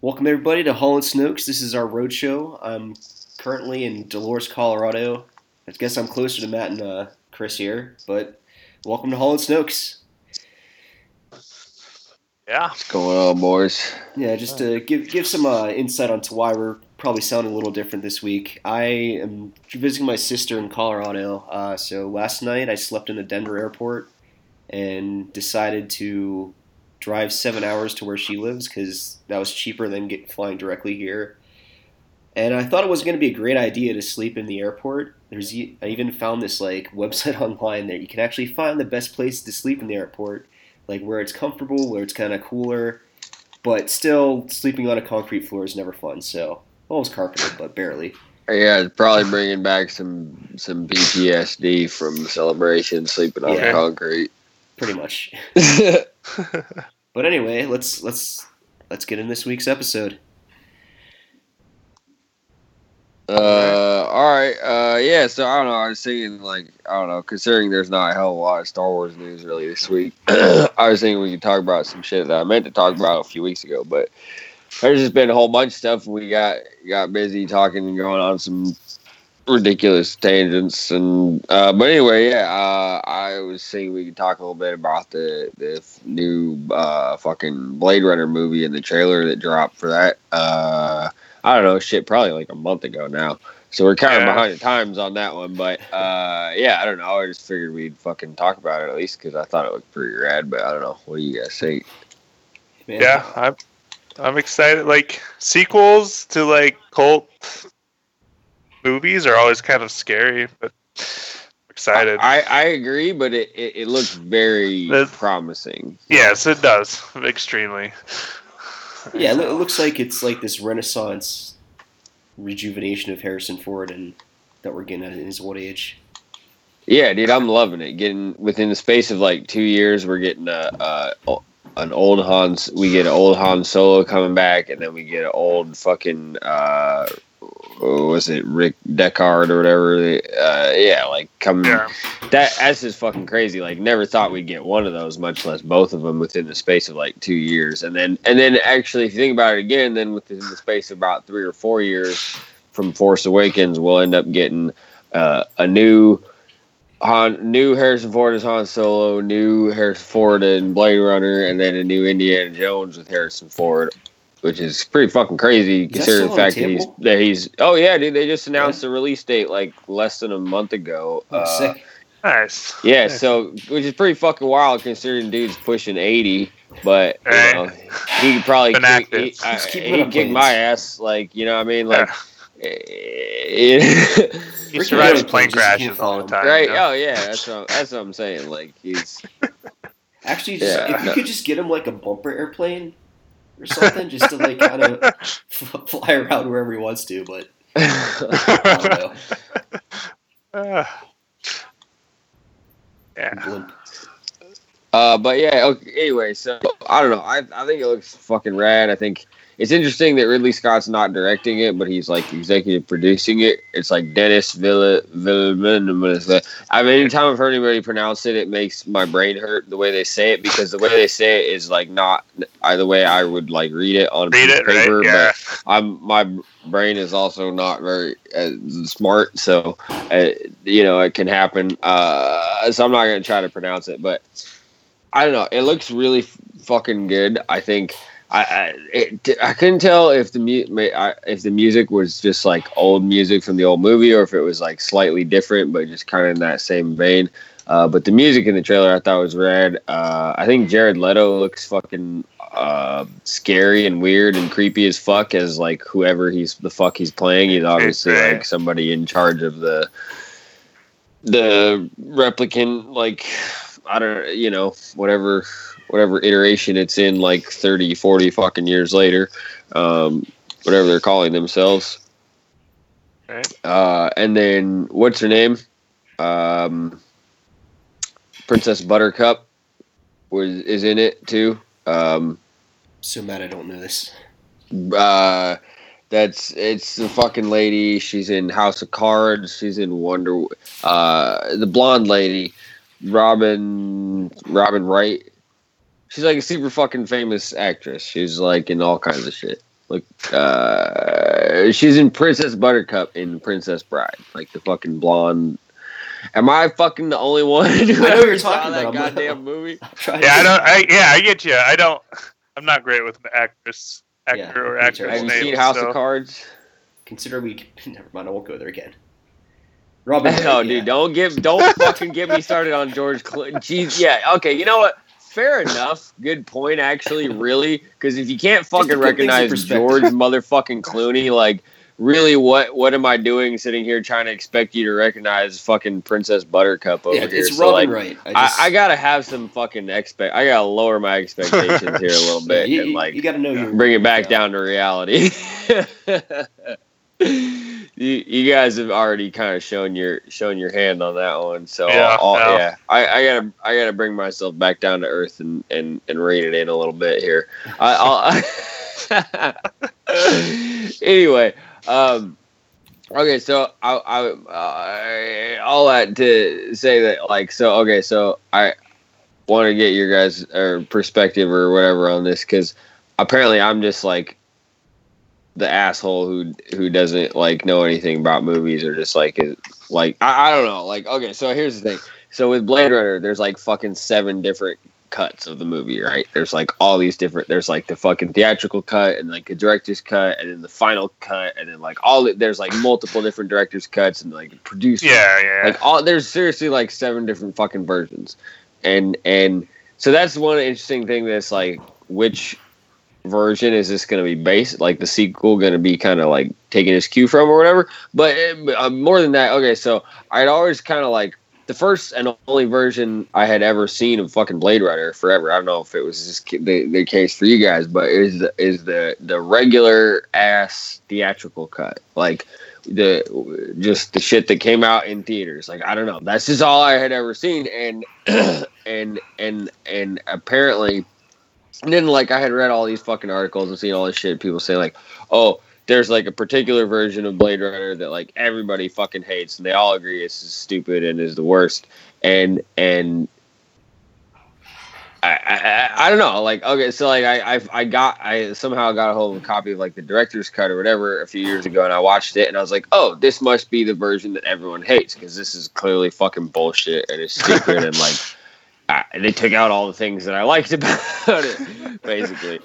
Welcome everybody to Hall and Snokes. This is our road show. I'm currently in Dolores, Colorado. I guess I'm closer to Matt and uh, Chris here, but welcome to Hall and Snokes. Yeah. What's going on, boys? Yeah, just to give give some uh, insight onto why we're probably sounding a little different this week. I am visiting my sister in Colorado. Uh, so last night I slept in the Denver airport and decided to drive seven hours to where she lives because that was cheaper than get, flying directly here. And I thought it was going to be a great idea to sleep in the airport. There's I even found this like website online that you can actually find the best place to sleep in the airport, like where it's comfortable, where it's kind of cooler, but still sleeping on a concrete floor is never fun. So almost carpeted, but barely. Yeah, it's probably bringing back some some PTSD from celebration, sleeping on Yeah. concrete. Pretty much. But anyway, let's let's let's get in this week's episode. Uh, all right. Uh, yeah. So I don't know. I was thinking, like, I don't know. Considering there's not a hell of a lot of Star Wars news really this week, I was thinking we could talk about some shit that I meant to talk about a few weeks ago, but there's just been a whole bunch of stuff. We got got busy talking and going on some ridiculous tangents, and uh, but anyway, yeah. Uh, I was thinking we could talk a little bit about the the new uh fucking Blade Runner movie and the trailer that dropped for that. Uh. I don't know, shit, probably like a month ago now. So we're kind of Yeah. behind the times on that one, but uh, yeah, I don't know. I just figured we'd fucking talk about it at least because I thought it looked pretty rad. But I don't know. What do you guys think? Yeah, I'm I'm excited. Like sequels to like cult movies are always kind of scary, but excited. I, I agree, but it, it, it looks very The- promising. yes, it does extremely. Yeah, it, it looks like it's like this renaissance rejuvenation of Harrison Ford and that we're getting at in his old age. Yeah, dude, I'm loving it. Getting within the space of like two years, we're getting a, a an old Hans. We get an old Han Solo coming back, and then we get an old fucking uh, what was it Rick Deckard or whatever? Uh, yeah, like come Yeah, That that's just fucking crazy. Like, never thought we'd get one of those, much less both of them within the space of like two years. And then and then actually, if you think about it again, then within the space of about three or four years from Force Awakens, we'll end up getting uh, a new. Han, new Harrison Ford as Han Solo, new Harrison Ford in Blade Runner, and then a new Indiana Jones with Harrison Ford, which is pretty fucking crazy that considering the fact the that he's that he's. Oh yeah, dude, they just announced the release date like less than a month ago. Oh, Uh, sick. nice. yeah, so which is pretty fucking wild considering dude's pushing eighty, but you know he could probably Been kick, he, I, he'd kick my ass, like you know what I mean, like. eh, He survives plane crashes all the time. right? you know? Oh yeah, that's what that's what I'm saying. Like he's Actually, just, Yeah. if you could just get him like a bumper airplane or something, just to like kind of fly around wherever he wants to. But I don't know. Ah. yeah. Uh, but yeah. Okay, anyway, so I don't know. I I think it looks fucking rad. I think it's interesting that Ridley Scott's not directing it, but he's like executive producing it. It's like Denis Villa Villeneuve. I mean, anytime I've heard anybody pronounce it, it makes my brain hurt the way they say it because the way they say it is like not the way I would like read it on Read it, paper. right? Yeah. But I'm my brain is also not very uh, smart, so uh, you know it can happen. Uh, so I'm not gonna try to pronounce it, but I don't know. It looks really f- fucking good. I think I I, it, I couldn't tell if the mu- if the music was just like old music from the old movie or if it was like slightly different, but just kind of in that same vein. Uh, but the music in the trailer I thought was rad. Uh, I think Jared Leto looks fucking uh, scary and weird and creepy as fuck as like whoever he's the fuck he's playing. He's obviously like somebody in charge of the the replicant like I don't you know whatever whatever iteration it's in like 30 40 fucking years later um whatever they're calling themselves. Right. uh and then what's her name? Um Princess Buttercup was is in it too. Um So mad I don't know this. uh that's it's the fucking lady. She's in house of cards. She's in wonder uh the blonde lady robin robin wright she's like a super fucking famous actress she's like in all kinds of shit Look, uh, she's in Princess Buttercup in Princess Bride, like the fucking blonde. Am I fucking the only one who know ever you're saw talking that about. I'm- goddamn movie? Yeah, I don't. I yeah, I get you. I don't. I'm not great with actress, actor Yeah, or actress Have you names. seen House so- of Cards? Consider we. Never mind. I won't go there again. Robin. No, Wright, dude, yeah. don't give, don't fucking get me started on George Clooney. Jeez, yeah, okay, you know what? Fair enough. Good point, actually. Really, because if you can't fucking put things in recognize. George motherfucking Clooney, like, really, what what am I doing sitting here trying to expect you to recognize fucking Princess Buttercup over Yeah, here? it's So, like, Wright. I, I, just, I gotta have some fucking expect. I gotta lower my expectations here a little yeah, bit you, and like you got to know bring it back down to reality. you, you guys have already kind of shown your shown your hand on that one, so Yeah, I'll- I'll- yeah. yeah, I, I gotta I gotta bring myself back down to earth and and and rein it in a little bit here. I, I'll, anyway, um, okay, so I I uh, all that to say that like so okay, so I want to get your guys or perspective or whatever on this because apparently I'm just like the asshole who who doesn't like know anything about movies or just like is like I, I don't know like okay so here's the thing. So with Blade Runner there's like fucking seven different cuts of the movie right? There's like all these different there's like the fucking theatrical cut and like a director's cut and then the final cut and then like all there's like multiple different director's cuts and like producer Yeah, yeah. like all there's seriously like seven different fucking versions. And and so that's one interesting thing that's like which version is this going to be based like the sequel going to be kind of like taking its cue from or whatever? But uh, more than that okay so i'd always kind of like the first and only version i had ever seen of fucking blade runner forever. I don't know if it was just the, the case for you guys but is is the the regular ass theatrical cut. Like the just the shit that came out in theaters. Like I don't know, that's just all I had ever seen, and and and and apparently, and then like I had read all these fucking articles and seen all this shit. People say like, oh, there's like a particular version of Blade Runner that like everybody fucking hates, and they all agree it's stupid and is the worst. And and I, I, I don't know. Like, okay, so like I, I I got I somehow got a hold of a copy of like the director's cut or whatever a few years ago, and I watched it, and I was like, oh, this must be the version that everyone hates because this is clearly fucking bullshit and it's stupid and like I, they took out all the things that I liked about it, basically.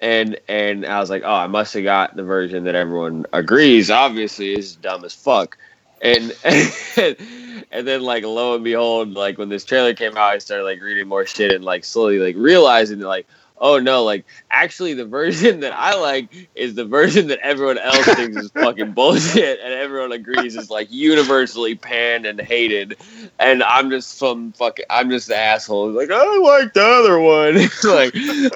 And and I was like, oh, I must have got the version that everyone agrees obviously is dumb as fuck. And and then like lo and behold, like when this trailer came out, I started like reading more shit and like slowly like realizing that like, oh no, like actually the version that I like is the version that everyone else thinks is fucking bullshit and everyone agrees is like universally panned and hated. And I'm just some fucking I'm just the asshole like, I like the other one. like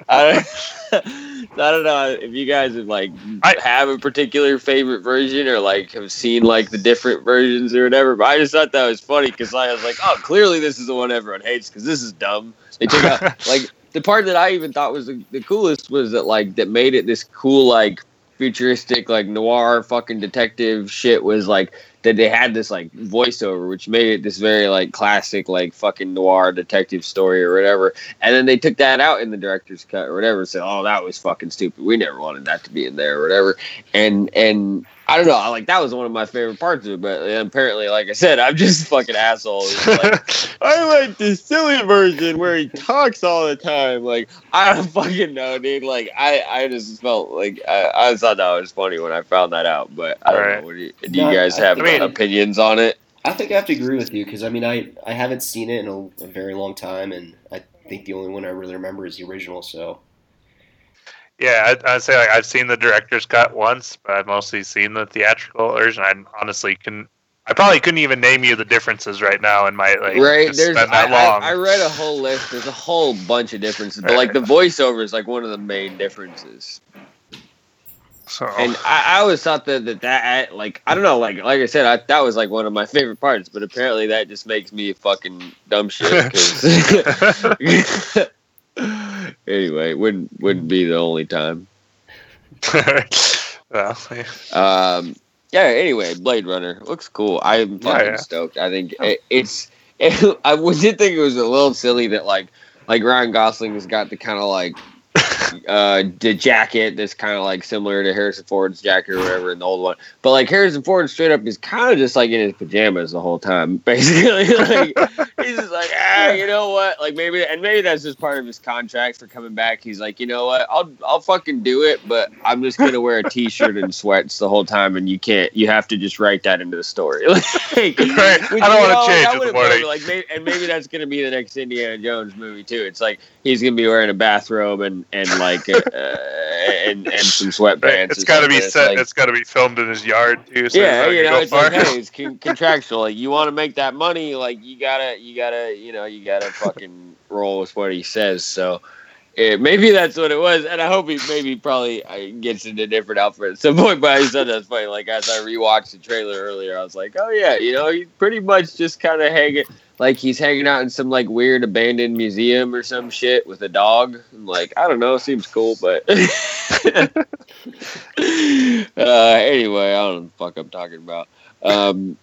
I I don't know if you guys have like I- have a particular favorite version or like have seen like the different versions or whatever. But I just thought that was funny because I was like, oh, clearly this is the one everyone hates because this is dumb. They took out like the part that I even thought was the, the coolest was that like that made it this cool like futuristic like noir fucking detective shit was like that they had this like voiceover which made it this very like classic like fucking noir detective story or whatever. And then they took that out in the director's cut or whatever and said oh that was fucking stupid. We never wanted that to be in there or whatever. And and I don't know. I like that was one of my favorite parts of it, but apparently, like I said, I'm just a fucking asshole. Like, I like the silly version where he talks all the time. Like I don't fucking know, dude. Like I, I just felt like I, I thought that was funny when I found that out. But I don't Right. know. What do you, do you No, guys I have mean- opinions on it? I think I have to agree with you because I mean I I haven't seen it in a, a very long time, and I think the only one I really remember is the original. So yeah, I'd, I'd say like I've seen the director's cut once, but I've mostly seen the theatrical version. I honestly can. I probably couldn't even name you the differences right now in my like right there's spend I, long. I, I read a whole list there's a whole bunch of differences but like the voiceover is like one of the main differences so and I, I always thought that, that that like I don't know like like I said I, that was like one of my favorite parts but apparently that just makes me fucking dumb shit anyway wouldn't wouldn't be the only time well, yeah. um yeah anyway Blade Runner looks cool I'm fucking yeah. stoked I think it, it's I did think it was a little silly that like like Ryan Gosling has got the kind of like uh, the jacket that's kind of like similar to Harrison Ford's jacket or whatever in the old one. But like Harrison Ford straight up is kind of just like in his pajamas the whole time, basically. like he's just like, ah, you know what? Like maybe, and maybe that's just part of his contract for coming back. He's like, you know what? I'll I'll fucking do it, but I'm just gonna wear a t-shirt and sweats the whole time, and you can't. You have to just write that into the story. like, Right. I don't want to change the morning. Like, maybe, and maybe that's gonna be the next Indiana Jones movie too. It's like he's gonna be wearing a bathrobe and and like uh, and and some sweatpants. It's got to be set. like- it's got to be filmed in his yard too. So yeah, you know, it's like, hey, it's con- contractual. Like, you want to make that money, like, you gotta, you gotta, you know, you gotta fucking roll with what he says. So, eh, maybe that's what it was, and I hope he maybe probably uh, gets into a different outfit at some point. But I said that's funny. Like as I rewatched the trailer earlier, I was like, oh yeah, you know, he's pretty much just kind of hanging, like he's hanging out in some like weird abandoned museum or some shit with a dog. I'm like, I don't know, seems cool, but. uh, anyway, I don't know what the fuck I'm talking about. Um,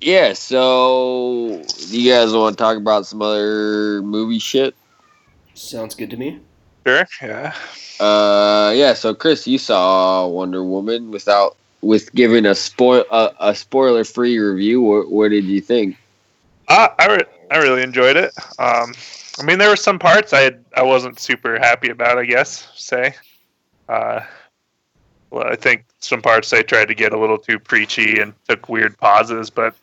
yeah, so you guys want to talk about some other movie shit? Sounds good to me. Sure. Yeah. Uh, yeah. So Chris, you saw Wonder Woman without with giving a spoil a, a spoiler free review. What, what did you think? Uh, I re- I really enjoyed it. Um, I mean, there were some parts I had, I wasn't super happy about. I guess say. Uh, well, I think some parts they tried to get a little too preachy and took weird pauses, but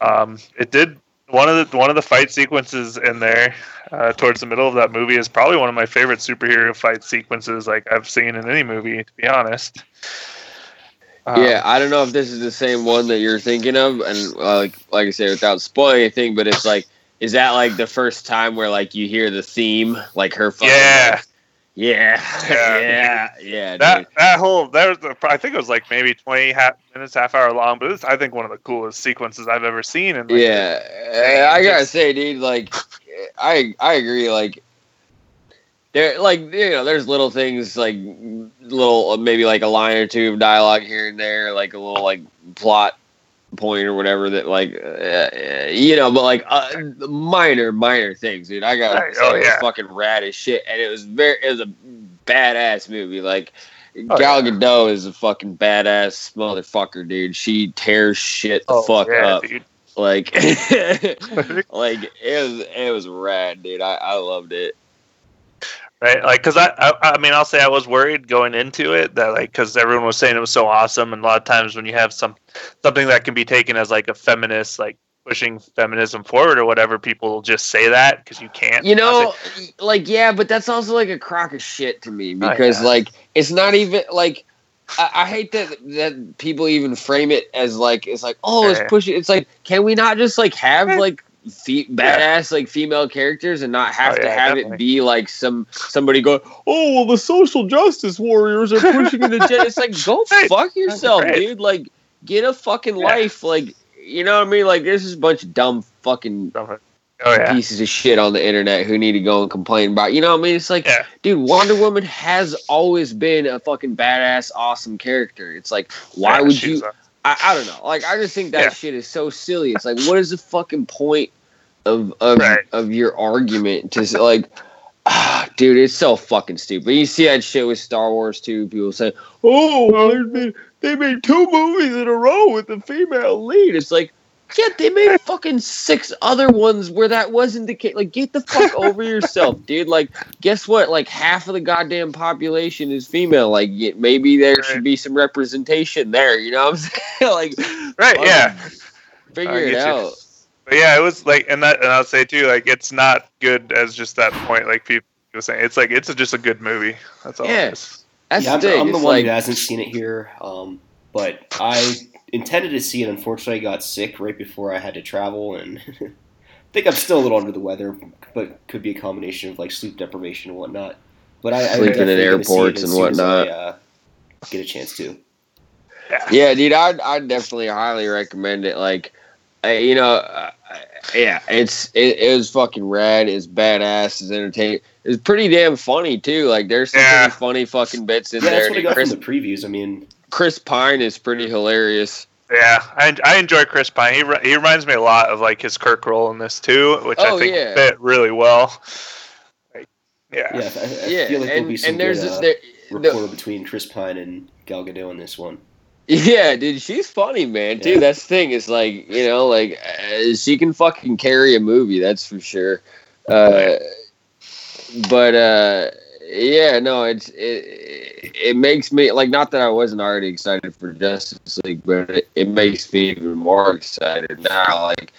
um, it did. One of the one of the fight sequences in there uh, towards the middle of that movie is probably one of my favorite superhero fight sequences like I've seen in any movie. To be honest. Um, yeah, I don't know if this is the same one that you're thinking of, and uh, like like I said, without spoiling anything, but it's like, is that like the first time where like you hear the theme, like her fucking, Yeah. like, yeah, Yeah. yeah, yeah, dude. that that whole that was the, I think it was like maybe twenty half minutes, half hour long, but it's I think one of the coolest sequences I've ever seen. And like, Yeah, I gotta say, dude, like, I I agree. Like, there, like you know, there's little things like little maybe like a line or two of dialogue here and there, like a little like plot point or whatever that like uh, you know, but like uh, minor minor things, dude. I say, oh, it was yeah. fucking rad as shit, and it was very it was a badass movie. Like. Oh, Gal yeah. Gadot is a fucking badass motherfucker, dude. She tears shit the oh, fuck yeah, up. dude. Like, like it was it was rad, dude. I, I loved it. Right? Like, cause I, I, I mean, I'll say I was worried going into it that like, cause everyone was saying it was so awesome, and a lot of times when you have some something that can be taken as like a feminist, like pushing feminism forward or whatever, people will just say that because you can't. You know, like yeah, but that's also like a crock of shit to me because Oh, yeah. like it's not even like I, I hate that that people even frame it as like it's like oh it's pushing. It's like can we not just like have eh. like fe- badass like female characters and not have Oh, to yeah, have definitely. it be like some somebody go oh well the social justice warriors are pushing an agenda. It's like go fuck yourself, dude. Like get a fucking Yeah. life. Like you know what I mean? Like there's just a bunch of dumb fucking Oh yeah, pieces of shit on the internet who need to go and complain about. You know what I mean? It's like, Yeah. dude, Wonder Woman has always been a fucking badass, awesome character. It's like, why Yeah, would you? a- I, I don't know. Like, I just think that Yeah. shit is so silly. It's like, what is the fucking point of of Right. of your argument? To like. Ah, dude, it's so fucking stupid. You see that shit with Star Wars too. People say, "Oh, well, been they made two movies in a row with a female lead." It's like, yeah, they made fucking six other ones where that wasn't the case. Like, get the fuck over yourself, dude. Like, guess what? Like, half of the goddamn population is female. Like, maybe there should be some representation there. You know what I'm saying? like, right, yeah. figure it you. out. But yeah, it was like, and that, and I'll say too, like, it's not good as just that point. Like people were saying, it's like it's just a good movie. That's all. Yeah. That's yeah, I'm, the thing. I'm the one like, who hasn't seen it here, um, but I intended to see it. Unfortunately, I got sick right before I had to travel, and I think I'm still a little under the weather, but could be a combination of like sleep deprivation and whatnot. But I, I'm Sleeping in definitely gonna see it airports and whatnot. I, uh, get a chance to. Yeah, dude, I'd, I'd definitely highly recommend it. Like, you know, uh, yeah, it's it, it was fucking rad. It's badass. It's entertaining. It's pretty damn funny too. Like, there's some Yeah. funny fucking bits in Yeah, there. that's what I got Chris, from the previews. I mean, Chris Pine is pretty hilarious. Yeah, I, I enjoy Chris Pine. He re- he reminds me a lot of like his Kirk role in this too, which Oh, I think yeah. fit really well. Yeah. Yeah, I, I yeah, feel like there'll and, be some there's good uh, there, the- rapport between Chris Pine and Gal Gadot in this one. Yeah, dude, she's funny, man. Too. Yeah. That's the thing. It's like you know, like uh, she can fucking carry a movie. That's for sure. Uh, but uh, yeah, no, it's it, it makes me like not that I wasn't already excited for Justice League, but it, it makes me even more excited now. Like.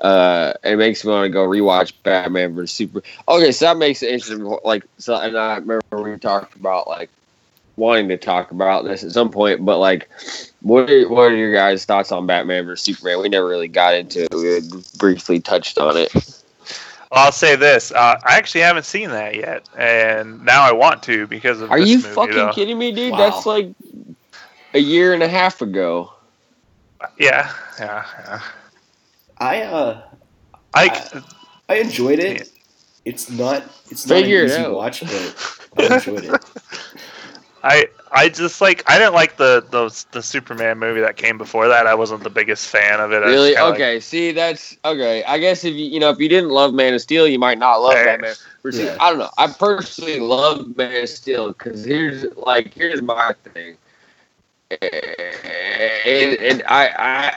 Uh, it makes me want to go rewatch Batman vs Super. Okay, so that makes it interesting. Like, so, and I remember we talked about like wanting to talk about this at some point, but like, what are, what are your guys' thoughts on Batman vs Superman? We never really got into it. We briefly touched on it. Well, I'll say this: uh, I actually haven't seen that yet, and now I want to because of. Are this you movie, fucking though. kidding me, dude? Wow. That's like a year and a half ago. Yeah, yeah, yeah. I uh, I, I enjoyed it. It's not it's not Figure an it easy out. watch, but I enjoyed it. I, I just like I didn't like the the the Superman movie that came before that. I wasn't the biggest fan of it. Really? kinda like- Okay. See, that's okay. I guess if you you know if you didn't love Man of Steel, you might not love Fair. Batman. Yeah. I don't know. I personally love Man of Steel because here's like here's my thing. And, and I, I,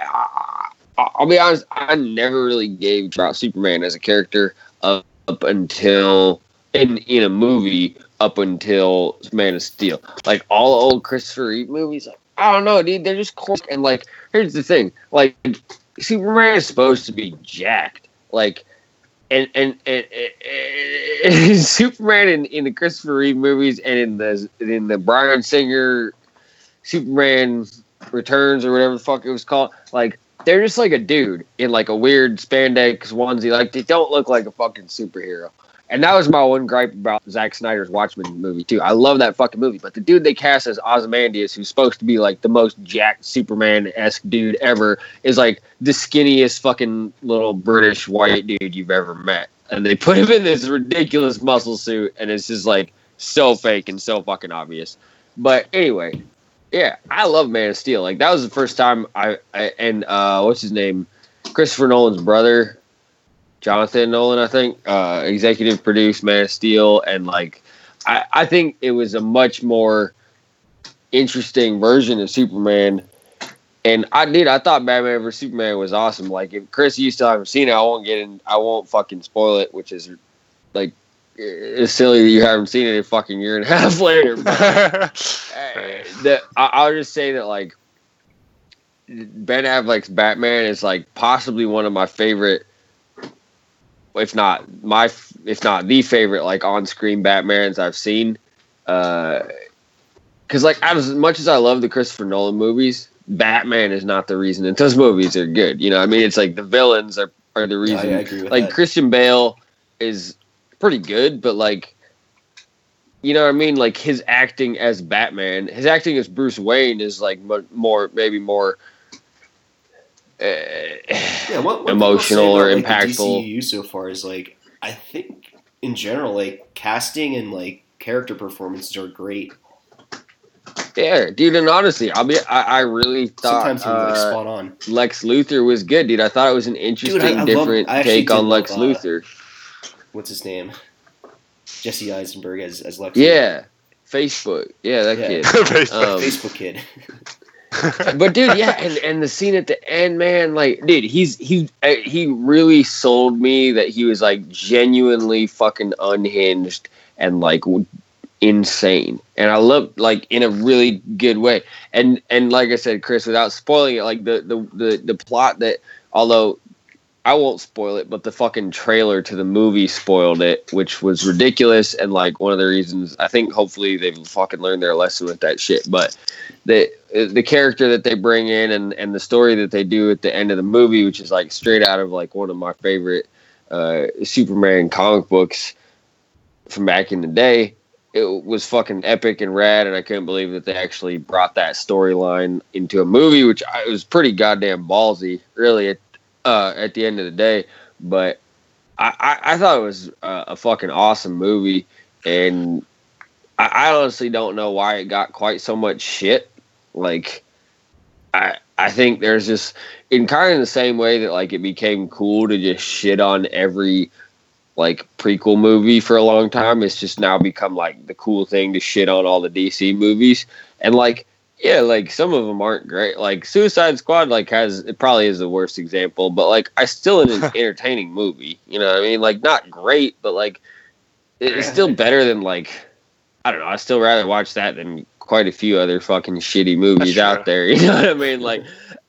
I, I'll be honest. I never really gave about Superman as a character up, up until in in a movie up until Man of Steel. Like all old Christopher Reeve movies, like, I don't know, dude. They're just cool. And like, here's the thing: like, Superman is supposed to be jacked. Like, and and, and, and, and Superman in, in the Christopher Reeve movies and in the in the Bryan Singer Superman Returns or whatever the fuck it was called, like. They're just like a dude in like a weird spandex onesie. Like they don't look like a fucking superhero. And that was my one gripe about Zack Snyder's Watchmen movie too. I love that fucking movie, but the dude they cast as Ozymandias, who's supposed to be like the most jacked Superman esque dude ever, is like the skinniest fucking little British white dude you've ever met. And they put him in this ridiculous muscle suit, and it's just like so fake and so fucking obvious. But anyway, yeah, I love Man of Steel. Like that was the first time I, I and uh, what's his name, Christopher Nolan's brother, Jonathan Nolan, I think, uh, executive produced Man of Steel, and like, I, I think it was a much more interesting version of Superman. And I did. I thought Batman vs Superman was awesome. Like, if Chris, you still haven't seen it, I won't get in. I won't fucking spoil it, which is like it's silly that you haven't seen it a fucking year and a half later. But, uh, the, I, I'll just say that like Ben Affleck's Batman is like possibly one of my favorite if not my if not the favorite like on-screen Batmans I've seen. Uh, Because like as much as I love the Christopher Nolan movies, Batman is not the reason that those movies are good. You know, what I mean, it's like the villains are are the reason. agree with like that. Christian Bale is pretty good, but like. You know what I mean? Like his acting as Batman, his acting as Bruce Wayne is like mo- more, maybe more uh, yeah, what, what emotional people or say about, like, impactful. The DCU so far is like I think in general, like casting and like character performances are great. Yeah, dude, and honestly, I'll be. I, I really thought Sometimes they're like uh, spot on. Lex Luthor was good, dude. I thought it was an interesting, I love- different I actually take on Lex love, uh, Luthor. What's his name? Jesse Eisenberg as as Lex. Yeah, Facebook. Yeah, that Yeah. kid. Facebook. Um, Facebook kid. but dude, yeah, and, and the scene at the end, man, like, dude, he's he uh, he really sold me that he was like genuinely fucking unhinged and like insane, and I love like in a really good way. And and like I said, Chris, without spoiling it, like the the the, the plot that although. I won't spoil it, but the fucking trailer to the movie spoiled it, which was ridiculous. And like one of the reasons, I think hopefully they've fucking learned their lesson with that shit. But the the character that they bring in and and the story that they do at the end of the movie, which is like straight out of like one of my favorite uh, Superman comic books from back in the day. It was fucking epic and rad, and I couldn't believe that they actually brought that storyline into a movie, which I, was pretty goddamn ballsy, really. At, uh, at the end of the day, but I, I, I thought it was a, a fucking awesome movie, and I honestly don't know why it got quite so much shit. Like, I I think there's just in kind of the same way that like it became cool to just shit on every like prequel movie for a long time. It's just now become like the cool thing to shit on all the DC movies. And like, yeah, like some of them aren't great. Like Suicide Squad, like has it probably is the worst example, but like I still an entertaining movie. You know what I mean? Like not great, but like it's still better than like I don't know. I still rather watch that than quite a few other fucking shitty movies out there. You know what I mean? Like,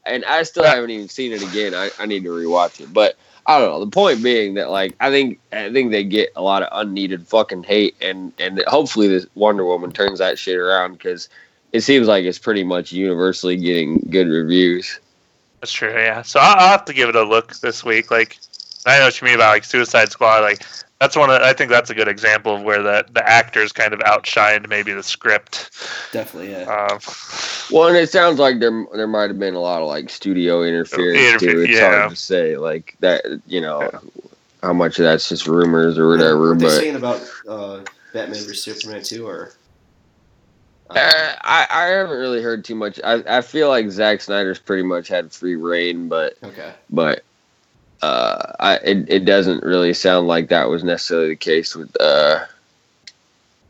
and I still haven't even seen it again. I, I need to rewatch it, but I don't know. The point being that like I think I think they get a lot of unneeded fucking hate, and and hopefully this Wonder Woman turns that shit around because it seems like it's pretty much universally getting good reviews. That's true. Yeah. So I'll, I'll have to give it a look this week. Like I know what you mean about like Suicide Squad. Like that's one. Of, I think that's a good example of where the the actors kind of outshined maybe the script. Definitely, yeah. Um, Well, and it sounds like there there might have been a lot of like studio interference Interfe- too. It's yeah. hard to say like that. You know how much of that's just rumors or whatever. What they But saying about uh, Batman vs Superman too, or uh, uh, I I haven't really heard too much. I I feel like Zack Snyder's pretty much had free reign, but okay, but uh, I it, it doesn't really sound like that was necessarily the case with uh,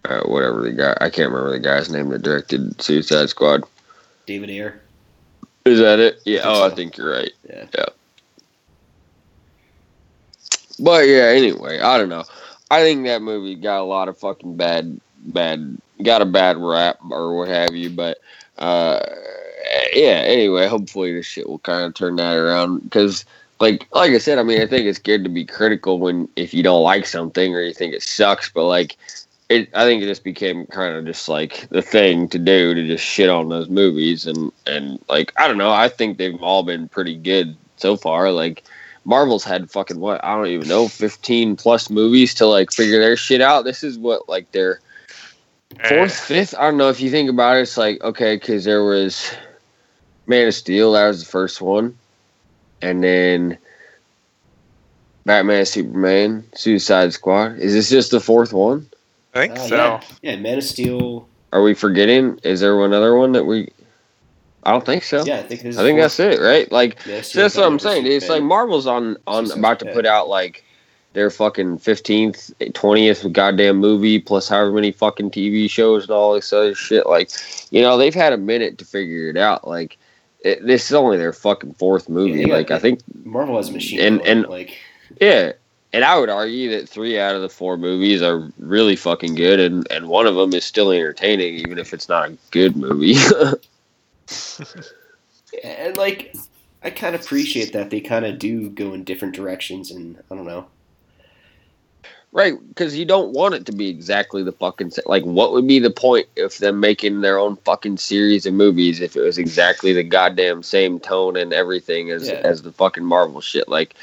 uh whatever the guy I can't remember the guy's name that directed Suicide Squad. David Ayer. Is that it? Yeah. I Oh, I think you're right. Yeah. Yeah. But yeah. Anyway, I don't know. I think that movie got a lot of fucking bad bad got a bad rap or what have you. But uh, yeah. Anyway, hopefully this shit will kind of turn that around because. Like, like I said, I mean, I think it's good to be critical when if you don't like something or you think it sucks. But like, it, I think it just became kind of just like the thing to do to just shit on those movies and and like I don't know. I think they've all been pretty good so far. Like Marvel's had fucking what I don't even know, fifteen plus movies to like figure their shit out. This is what like their fourth, eh. fifth. I don't know if you think about it. It's like okay, because there was Man of Steel. That was the first one, and then Batman, Superman, Suicide Squad. Is this just the fourth one? I think Uh, so. yeah, yeah, Man of Steel. Are we forgetting? Is there another one that we? I don't think so. Yeah, I think this I think that's it, right? Like Man of so that's what I'm Batman vs saying. It's like Marvel's on on Suicide about to put out like their fucking fifteenth, twentieth goddamn movie plus however many fucking TV shows and all this other shit. Like, you know, they've had a minute to figure it out. Like, it, this is only their fucking fourth movie. Yeah, like, I think, Marvel has a machine. And- and- like yeah. And I would argue that three out of the four movies are really fucking good, and, and one of them is still entertaining, even if it's not a good movie. and like I kind of appreciate that they kind of do go in different directions, and I don't know. Right, because you don't want it to be exactly the fucking sa- like. What would be the point of them making their own fucking series of movies if it was exactly the goddamn same tone and everything as Yeah. as the fucking Marvel shit? Like,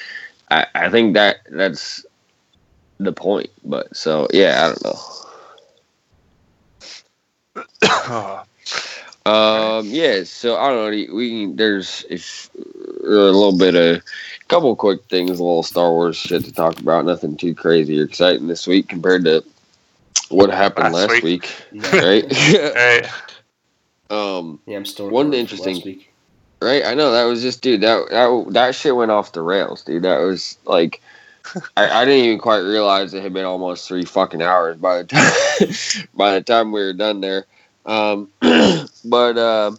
I I think that that's the point. But so yeah, I don't know. Um, yeah, so I don't know. We there's if, a little bit of couple quick things, a little Star Wars shit to talk about. Nothing too crazy or exciting this week compared to what happened Last last, week. week. Yeah, right? Um, yeah I'm still One interesting- last week. right. I know that was just, dude. That that that shit went off the rails, dude. That was like. I, I didn't even quite realize it had been almost three fucking hours by the time by the time we were done there. Um, but uh,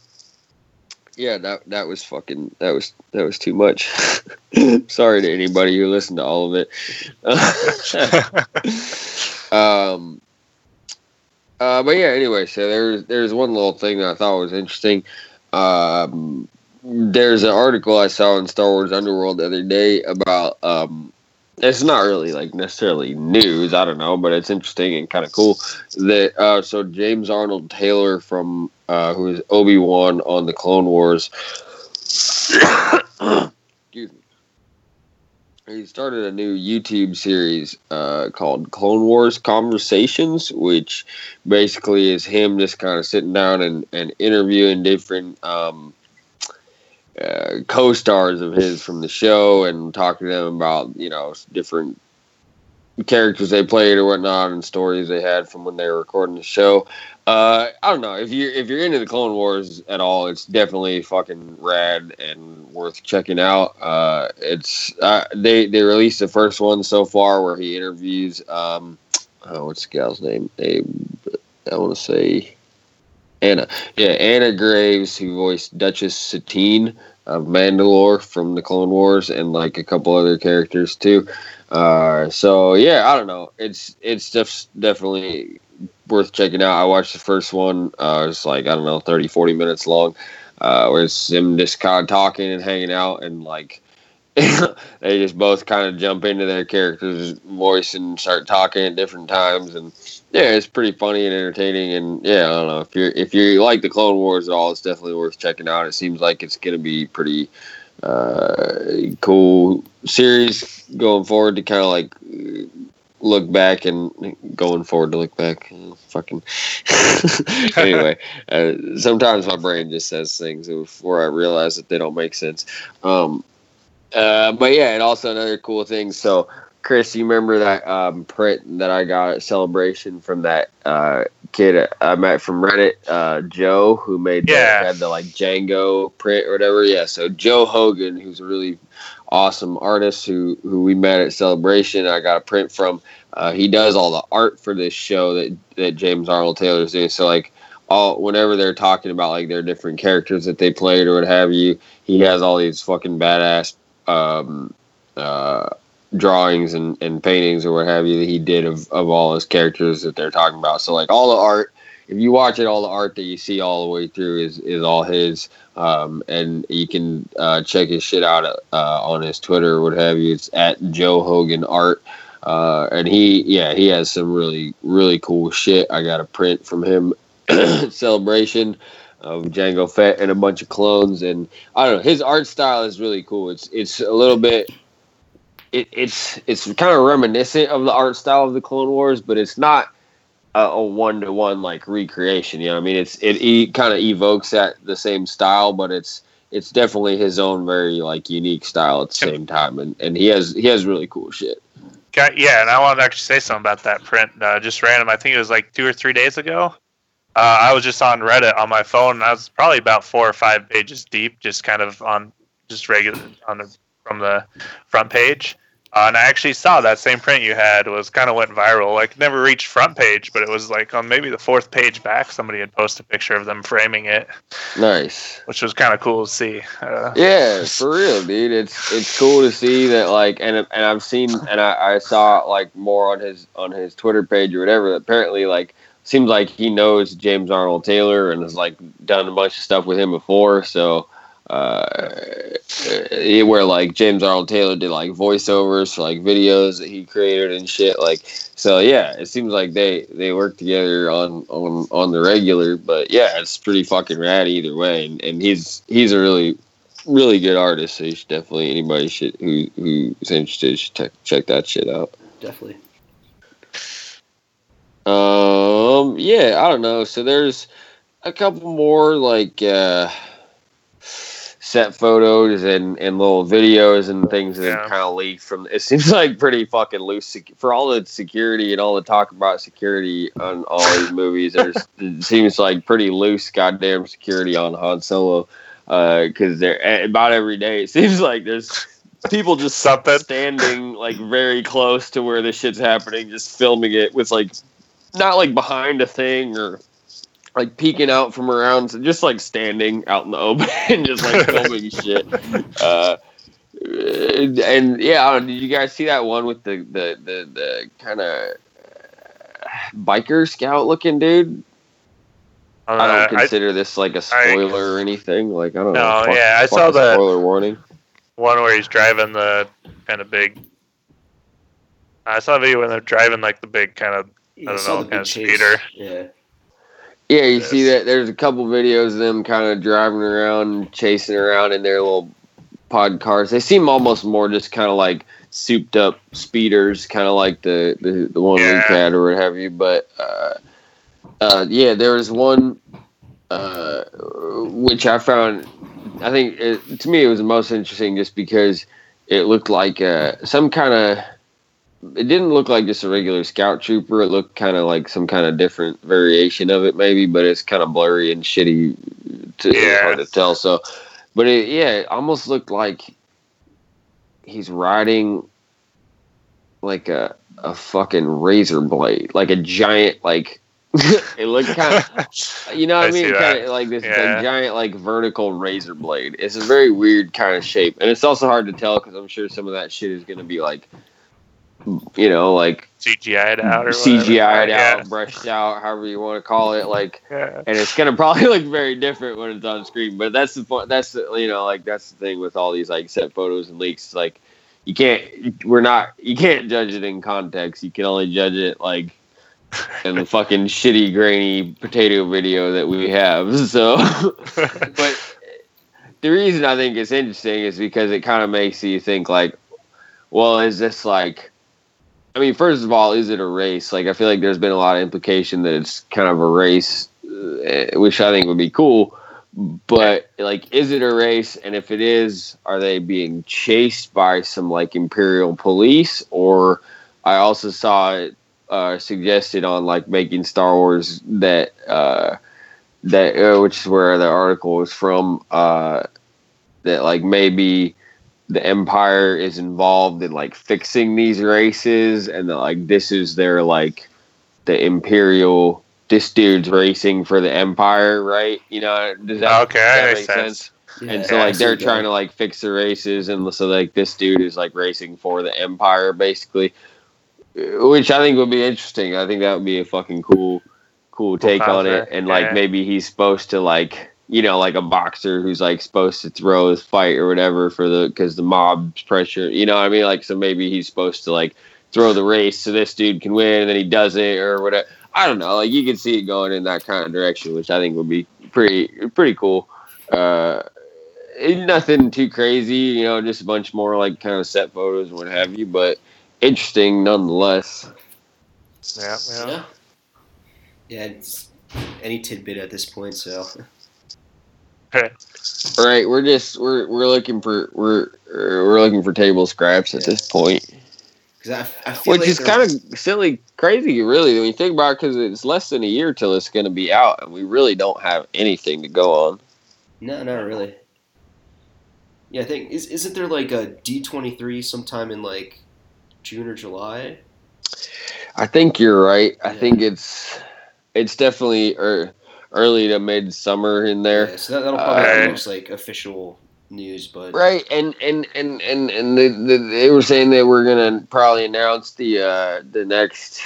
yeah, that that was fucking that was that was too much. Sorry to anybody who listened to all of it. um, uh, but yeah, anyway, so there's there's one little thing that I thought was interesting. Um, there's an article I saw in Star Wars Underworld the other day about um, it's not really like necessarily news. I don't know, but it's interesting and kind of cool that uh, so James Arnold Taylor from uh, who is Obi Wan on the Clone Wars. excuse me. He started a new YouTube series uh, called Clone Wars Conversations, which basically is him just kind of sitting down and, and interviewing different um, uh, co-stars of his from the show and talking to them about you know different characters they played or whatnot and stories they had from when they were recording the show. Uh, I don't know if you're if you're into the Clone Wars at all, it's definitely fucking rad and worth checking out. Uh, it's uh, they they released the first one so far where he interviews um, oh, what's the gal's name? I, I want to say Anna. Yeah, Anna Graves, who voiced Duchess Satine of Mandalore from the Clone Wars, and like a couple other characters too. Uh, so yeah, I don't know. It's it's just definitely worth checking out. I watched the first one. Uh, it's like I don't know, 30, 40 minutes long. Uh, where it's them just kind of talking and hanging out, and like they just both kind of jump into their character's voice and start talking at different times, and yeah, it's pretty funny and entertaining. And yeah, I don't know if you're if you like the Clone Wars at all, it's definitely worth checking out. It seems like it's gonna be pretty uh, cool series going forward to kind of like look back and going forward to look back. Uh, fucking. anyway, uh, sometimes my brain just says things before I realize that they don't make sense. Um, uh, but yeah, and also another cool thing. So, Chris, you remember that um, print that I got at Celebration from that uh, kid I met from Reddit, uh, Joe, who made Yeah. the, had the like Jango print or whatever. Yeah, so Joe Hogan, who's really awesome artist who who we met at Celebration. I got a print from. Uh, he does all the art for this show that that James Arnold Taylor's doing. So like all whenever they're talking about like their different characters that they played or what have you, he has all these fucking badass um, uh, drawings and, and paintings or what have you that he did of, of all his characters that they're talking about. So like all the art, if you watch it, all the art that you see all the way through is, is all his. Um, and you can uh, check his shit out uh, on his Twitter or what have you. It's at Joe Hogan Art. Uh, and he, yeah, he has some really, really cool shit. I got a print from him celebration of Jango Fett and a bunch of clones. And I don't know, his art style is really cool. It's it's a little bit, it, it's it's kind of reminiscent of the art style of the Clone Wars, but it's not a one to one like recreation. You know, what I mean, it's it, it kind of evokes that the same style, but it's it's definitely his own very like unique style at the same time. And and he has he has really cool shit. Yeah, and I wanted to actually say something about that print. Uh, just random. I think it was like two or three days ago. Uh, I was just on Reddit on my phone. And I was probably about four or five pages deep, just kind of on just regular on the from the front page. Uh, and I actually saw that same print you had was kind of went viral. Like never reached front page, but it was like on maybe the fourth page back. Somebody had posted a picture of them framing it, Nice. which was kind of cool to see. Uh, Yeah, for real, dude. It's it's cool to see that like and and I've seen and I, I saw like more on his on his Twitter page or whatever. Apparently, like seems like he knows James Arnold Taylor and has like done a bunch of stuff with him before. So uh, eh, where like James Arnold Taylor did like voiceovers for like videos that he created and shit. Like so, yeah. It seems like they they work together on on on the regular. But yeah, it's pretty fucking rad either way. And and he's he's a really really good artist. So you should definitely anybody should who who's interested should check check that shit out. Definitely. Um, yeah, I don't know. So there's a couple more like uh, set photos and, and little videos and things that Yeah. kind of leaked from. It seems like pretty fucking loose sec- for all the security and all the talk about security on all these movies. There's it seems like pretty loose goddamn security on Han Solo because they're eh, about every day. It seems like there's people just Something. standing like very close to where this shit's happening, just filming it with like not like behind a thing or like peeking out from around, so just like standing out in the open and just like filming shit. Uh, and yeah, know, did you guys see that one with the the the, the kind of biker scout looking dude? I Uh, don't consider this like a spoiler or anything. Like I don't know. No, Fuck- yeah, I fuck saw a the- spoiler warning. one where he's driving the kind of big. I saw a video when they're driving like the big kind of I don't know, kinda chase. speeder. Yeah. Yeah, you see that there's a couple videos of them kind of driving around, chasing around in their little pod cars. They seem almost more just kind of like souped up speeders, kind of like the, the the one Yeah. we had or what have you. But uh, uh, yeah, there was one uh, which I found. I think it, to me it was the most interesting just because it looked like uh, some kind of it didn't look like just a regular scout trooper. It looked kind of like some kind of different variation of it, maybe, but it's kind of blurry and shitty. To, Yeah. hard to tell. So, but it, yeah, it almost looked like he's riding like a a fucking razor blade, like a giant like. it looked kind of, you know what I, I mean, kind of like this like, Yeah. giant like vertical razor blade. It's a very weird kind of shape, and it's also hard to tell because I'm sure some of that shit is going to be like, you know, like CGI'd out or CGI'd whatever. out, brushed out, however you want to call it, like Yeah. and it's gonna probably look very different when it's on screen. But that's the point. That's the, you know, like that's the thing with all these like set photos and leaks. Like you can't, we're not, you can't judge it in context. You can only judge it like in the fucking shitty grainy potato video that we have. So, but the reason I think it's interesting is because it kind of makes you think like, well, is this like I mean, first of all, is it a race? Like, I feel like there's been a lot of implication that it's kind of a race, uh, which I think would be cool. But like, is it a race? And if it is, are they being chased by some like imperial police? Or I also saw it uh, suggested on like making Star Wars that uh, that uh, which is where the article was from. Uh, that like maybe the empire is involved in like fixing these races and that like this is their like the imperial this dude's racing for the empire right? You know does that, Okay, does that that make makes sense. and so like they're trying to like fix the races and so like this dude is like racing for the empire basically which i think would be interesting. I think that would be a fucking cool cool take on it concept, and like maybe he's supposed to like you know like a boxer who's like supposed to throw his fight or whatever for the because the mob's pressure you know what i mean like so maybe he's supposed to like throw the race so this dude can win and then he does it or whatever i don't know like you can see it going in that kind of direction which i think would be pretty pretty cool uh it- nothing too crazy you know just a bunch more like kind of set photos and what have you but interesting nonetheless Yeah, yeah. Yeah. Yeah, it's any tidbit at this point. So All right, we're just we're we're looking for we're we're looking for table scraps at this point, I, I feel which like is kind of silly, crazy, really when you think about it, because it's less than a year till it's going to be out, and we really don't have anything to go on. no, not really. Yeah, I think is isn't there like a D twenty three sometime in like June or July? I think you're right. I Yeah. think it's it's definitely er, early to mid summer in there. Yeah, so that, that'll probably be Uh, the most like official news, but Right, and and and and and the, the, they were saying that we're gonna probably announce the uh the next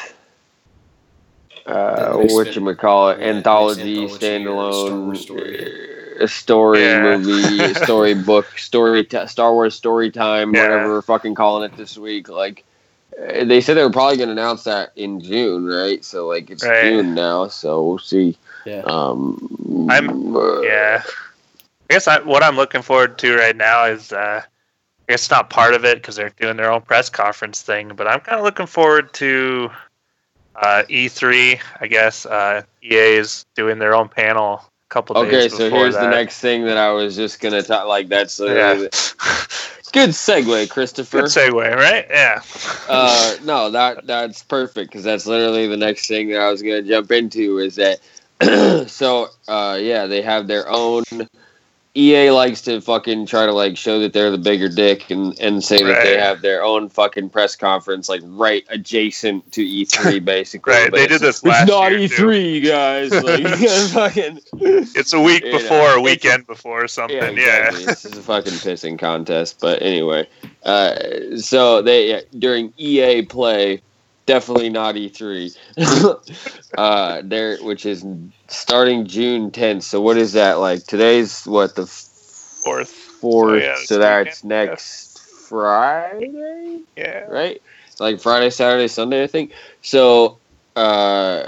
uh The next what you call it yeah, the next anthology, anthology or Star standalone Wars story. uh, story Yeah. movie story book story t- Star Wars story time Yeah. whatever we're fucking calling it this week like. uh, They said they were probably going to announce that in June, right? So like it's Right. June now, so we'll see. Yeah, Um, I'm- uh, Yeah. I guess I, what I'm looking forward to right now is, uh, I guess not part of it because they're doing their own press conference thing, but I'm kind of looking forward to uh, E3. I guess uh, EA is doing their own panel a couple Okay, days. Okay, so before here's the next thing that I was just gonna talk. Like that's uh, Yeah. good segue, Christopher. Good segue, right? Yeah. uh, no, that that's perfect because that's literally the next thing that I was gonna jump into is that. so uh, yeah, they have their own. EA likes to fucking try to like show that they're the bigger dick and, and say that they have their own fucking press conference like right adjacent to E3 basically. Right, But they did this It's last not year, too. E3, guys. Like fucking. It's a week You know, before, a it's a- weekend before, or something. Yeah, Yeah. this is a fucking pissing contest. But anyway, uh, so they during EA Play, definitely not E3. uh, there, which is starting June 10th. So what is that like? Today's what the Fourth. fourth. So, yeah, so that's weekend, yeah. next Friday Yeah. right? Like Friday, Saturday, Sunday, I think. So, uh,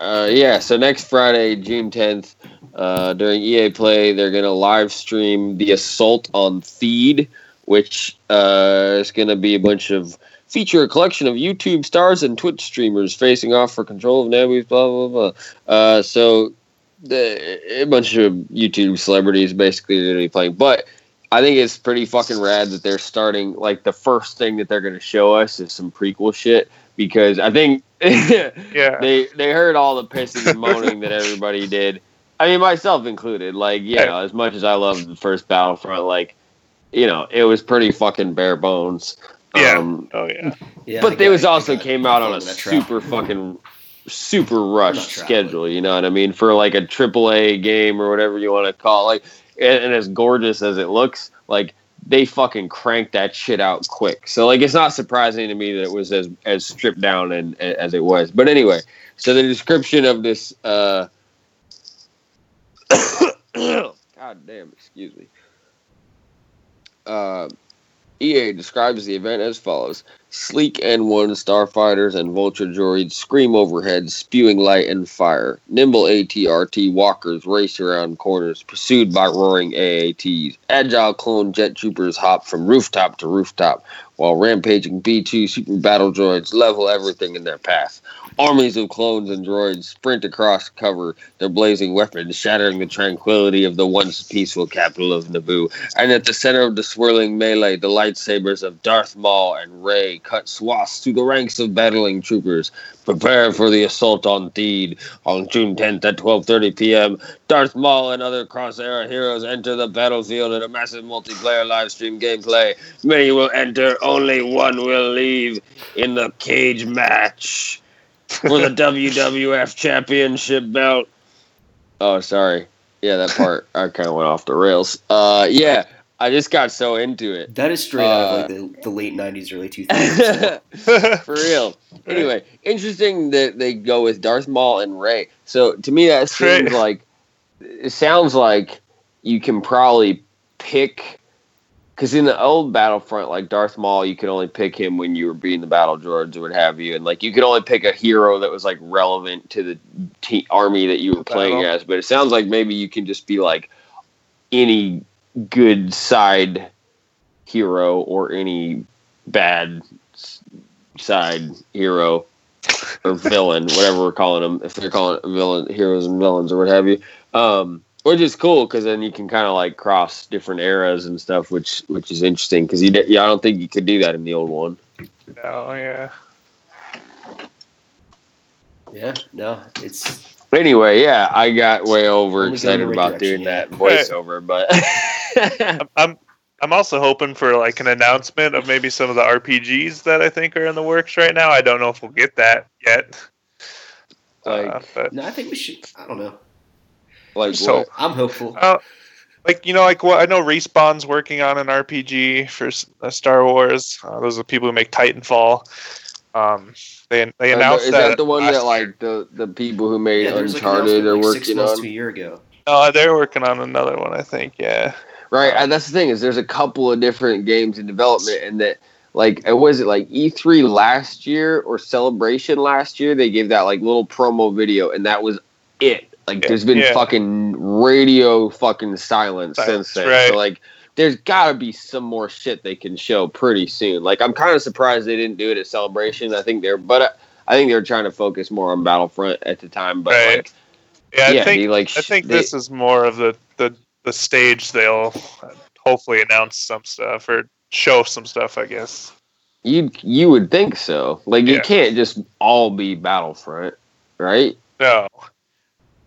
uh, yeah. So next Friday, June tenth, uh, during EA Play, they're gonna live stream the Assault on Theed, which uh, is gonna be a bunch of feature a collection of YouTube stars and Twitch streamers facing off for control of Naboo's blah blah blah. Uh, so the, a bunch of YouTube celebrities basically are going to be playing, but I think it's pretty fucking rad that they're starting. Like the first thing that they're going to show us is some prequel shit because I think Yeah. they they heard all the pissing and moaning that everybody did. I mean, myself included. Like, you know, as much as I loved the first Battlefront, like, you know, it was pretty fucking bare bones. Yeah. Um, Oh yeah. Yeah, but they got- was I also got came out on a into trap. super fucking super rushed schedule. You know what I mean? For like a triple A game or whatever you want to call. it. Like, and, and as gorgeous as it looks, like they fucking cranked that shit out quick. So like, it's not surprising to me that it was as as stripped down and as it was. But anyway, so the description of this. uh God damn, excuse me. Uh, EA describes the event as follows Sleek N1 starfighters and vulture droids scream overhead, spewing light and fire. Nimble ATRT walkers race around corners, pursued by roaring AATs. Agile clone jet troopers hop from rooftop to rooftop, while rampaging B2 super battle droids level everything in their path. Armies of clones and droids sprint across cover, their blazing weapons shattering the tranquility of the once peaceful capital of Naboo. And at the center of the swirling melee, the lightsabers of Darth Maul and Rey cut swaths through the ranks of battling troopers. Prepare for the assault on Theed on June 10th at 12:30 p.m. Darth Maul and other Cross-era heroes enter the battlefield in a massive multiplayer live stream gameplay. Many will enter, only one will leave in the cage match for the WWF Championship belt. Oh, sorry. Yeah, that part I kind of went off the rails. Uh, yeah, I just got so into it. That is straight out Uh, of like the, the late '90s, early 2000s. For real. Anyway, interesting that they go with Darth Maul and Rey. So to me, that seems like it sounds like you can probably pick because in the old Battlefront, like Darth Maul, you could only pick him when you were being the battle droids or what have you, and like you could only pick a hero that was like relevant to the te- army that you were playing as. But it sounds like maybe you can just be like any good side hero or any bad side hero or villain, whatever we're calling them, if they're calling it villain heroes and villains or what have you. Um, which is cool because then you can kind of like cross different eras and stuff, which which is interesting because you d- yeah, I don't think you could do that in the old one. oh yeah. yeah, no, it's Anyway, yeah, I got way over excited going the right about doing direction, that voiceover, but I'm, I'm I'm also hoping for like an announcement of maybe some of the RPGs that I think are in the works right now. I don't know if we'll get that yet. Uh, like but no. I think we should. I don't know. Like so- what? I'm hopeful. uh, like you know, like what I know, Respawn's working on an RPG for uh, Star Wars. Uh, those are the people who make Titanfall. Um, they they Uh, announced is that, that the one last that year. like the the people who made Yeah, there was like Uncharted announcement, are like, six working months on? to a year ago. No, they're working on another one. I think. Yeah. Right, and that's the thing is there's a couple of different games in development, and that like uh, was it like E3 last year or Celebration last year? They gave that like little promo video, and that was it. Like Yeah, there's been yeah. fucking radio fucking silence, Silence, since then. right. So like there's got to be some more shit they can show pretty soon. Like I'm kind of surprised they didn't do it at Celebration. I think they're, but uh, I think they're trying to focus more on Battlefront at the time. But Right. like, Yeah, I yeah, think they, like I think they- this is more of the, the the stage they'll hopefully announce some stuff or show some stuff. I guess. You you would think so. Like you Yeah. can't just all be Battlefront, right? No.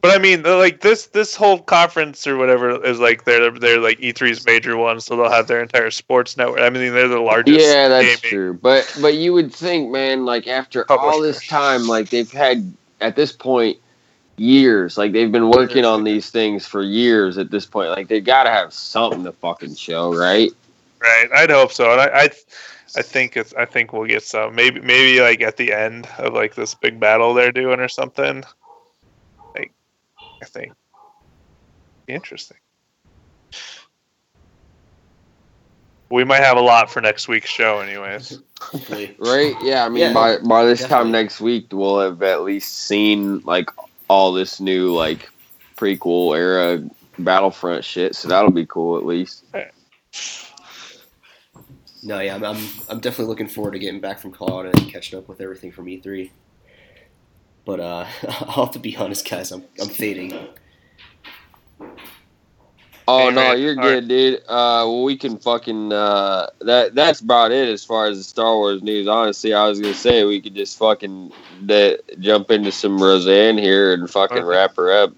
But I mean, like this this whole conference or whatever is like they're they're like E3's major one, so they'll have their entire sports network. I mean, they're the largest. yeah, that's gaming- true. But but you would think, man, like after all this time, like they've had at this point years, like they've been working on these things for years. At this point, like they got to have something to fucking show, right? Right, I'd hope so, and I, I, I think it's. I think we'll get some. Maybe, maybe like at the end of like this big battle they're doing or something. Like, I think, interesting. We might have a lot for next week's show, anyways. Right? Yeah. I mean, Yeah, by by this time next week, we'll have at least seen like all this new like prequel era Battlefront shit. So that'll be cool at least. No, yeah, I'm, I'm, I'm definitely looking forward to getting back from Colorado and catching up with everything from E3. But uh, I'll have to be honest, guys. I'm, I'm fading. Oh Hey, no, man. you're All good, dude. Uh, well, we can fucking uh, that. That's about it as far as the Star Wars news. Honestly, I was gonna say we could just fucking that jump into some Roseanne here and fucking Okay. wrap her up.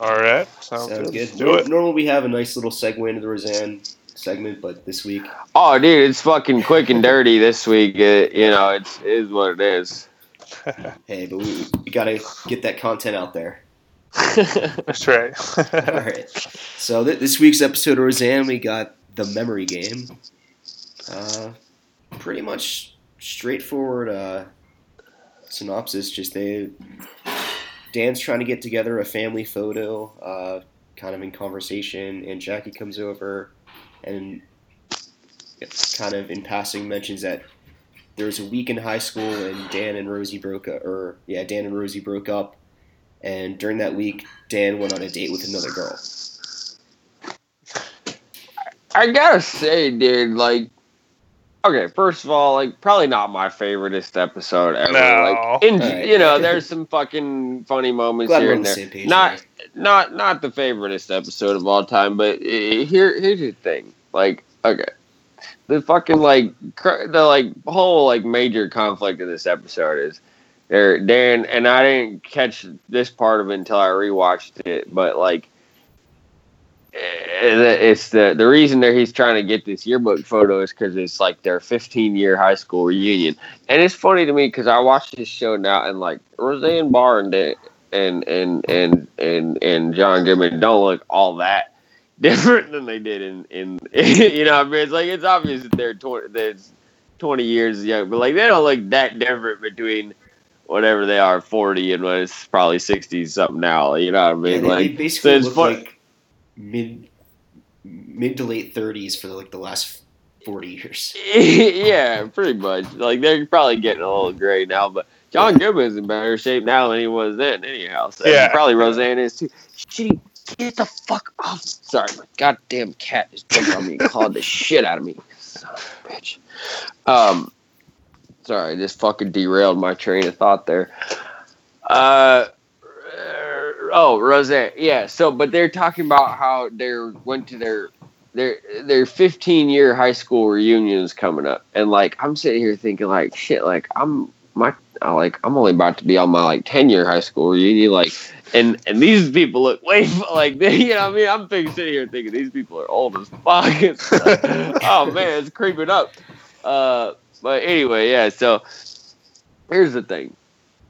All right, sounds, Sounds good. good. Let's Do Nor- it. Normally we have a nice little segue into the Roseanne segment, but this week, Oh, dude, it's fucking quick and dirty this week. It, you know, it's it is what it is. hey, but we, we gotta get that content out there. That's right. All right. So th- this week's episode of Roseanne, we got the memory game. Uh, pretty much straightforward uh, synopsis. Just they, Dan's trying to get together a family photo, uh, kind of in conversation, and Jackie comes over and kind of in passing mentions that there was a week in high school and Dan and Rosie broke up, or yeah, Dan and Rosie broke up. And during that week, Dan went on a date with another girl. I gotta say, dude, like, okay, first of all, like, probably not my favoriteest episode ever. No. Like, in, Alright. you know, there's some fucking funny moments Glad here we're and the there. same page. Not, there. not, not the favoriteest episode of all time, but uh, here, here's the thing. Like, okay, the fucking like, cr- the like whole like major conflict of this episode is. There, Dan, and I didn't catch this part of it until I rewatched it, but like, eh, it's the the reason that he's trying to get this yearbook photo is because it's like their 15 year high school reunion, and it's funny to me because I watched this show now and like Roseanne Barr and and and and and and John Goodman don't look all that different than they did in in you know what I mean it's like it's obvious that they're 20 that's 20 years young but like they don't look that different between whatever they are 40 and when it's probably 60 something now you know what I Yeah, mean they, like they basically it's look fun- like mid mid to late thirties for like the last forty years. yeah, pretty much. Like they're probably getting a little gray now, but John Goodman's in better shape now than he was then, anyhow. So Yeah. probably Roseanne is too. Shitty, get the fuck off! Sorry, my goddamn cat just jumped on me and clawed the shit out of me. Bitch. Um, sorry, I just fucking derailed my train of thought there. Uh. Oh, Roseanne. Yeah. So, but they're talking about how they went to their their their 15 year high school reunion is coming up and like i'm sitting here thinking like shit like i'm my I like i'm only about to be on my like 10 year high school reunion like and and these people look way like they, you know i mean i'm thinking, sitting here thinking these people are old as fuck oh man it's creeping up uh but anyway yeah so here's the thing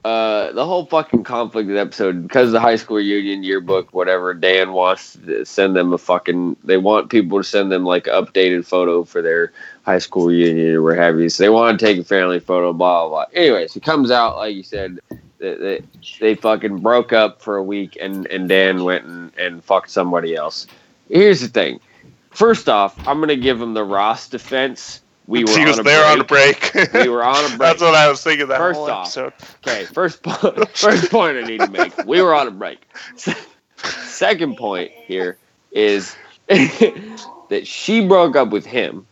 uh, the whole fucking conflict episode because the high school reunion yearbook, whatever. Dan wants to send them a fucking. They want people to send them like updated photo for their high school reunion or what have you. So they want to take a family photo. Blah blah blah. Anyways, it comes out like you said. That, that they fucking broke up for a week, and and Dan went and, and fucked somebody else. Here's the thing. First off, I'm gonna give him the Ross defense. We were he was on a there break. on a break. We were on a break. That's what I was thinking. That First whole off, episode. Okay, first po- first point I need to make. We were on a break. Second point here is that she broke up with him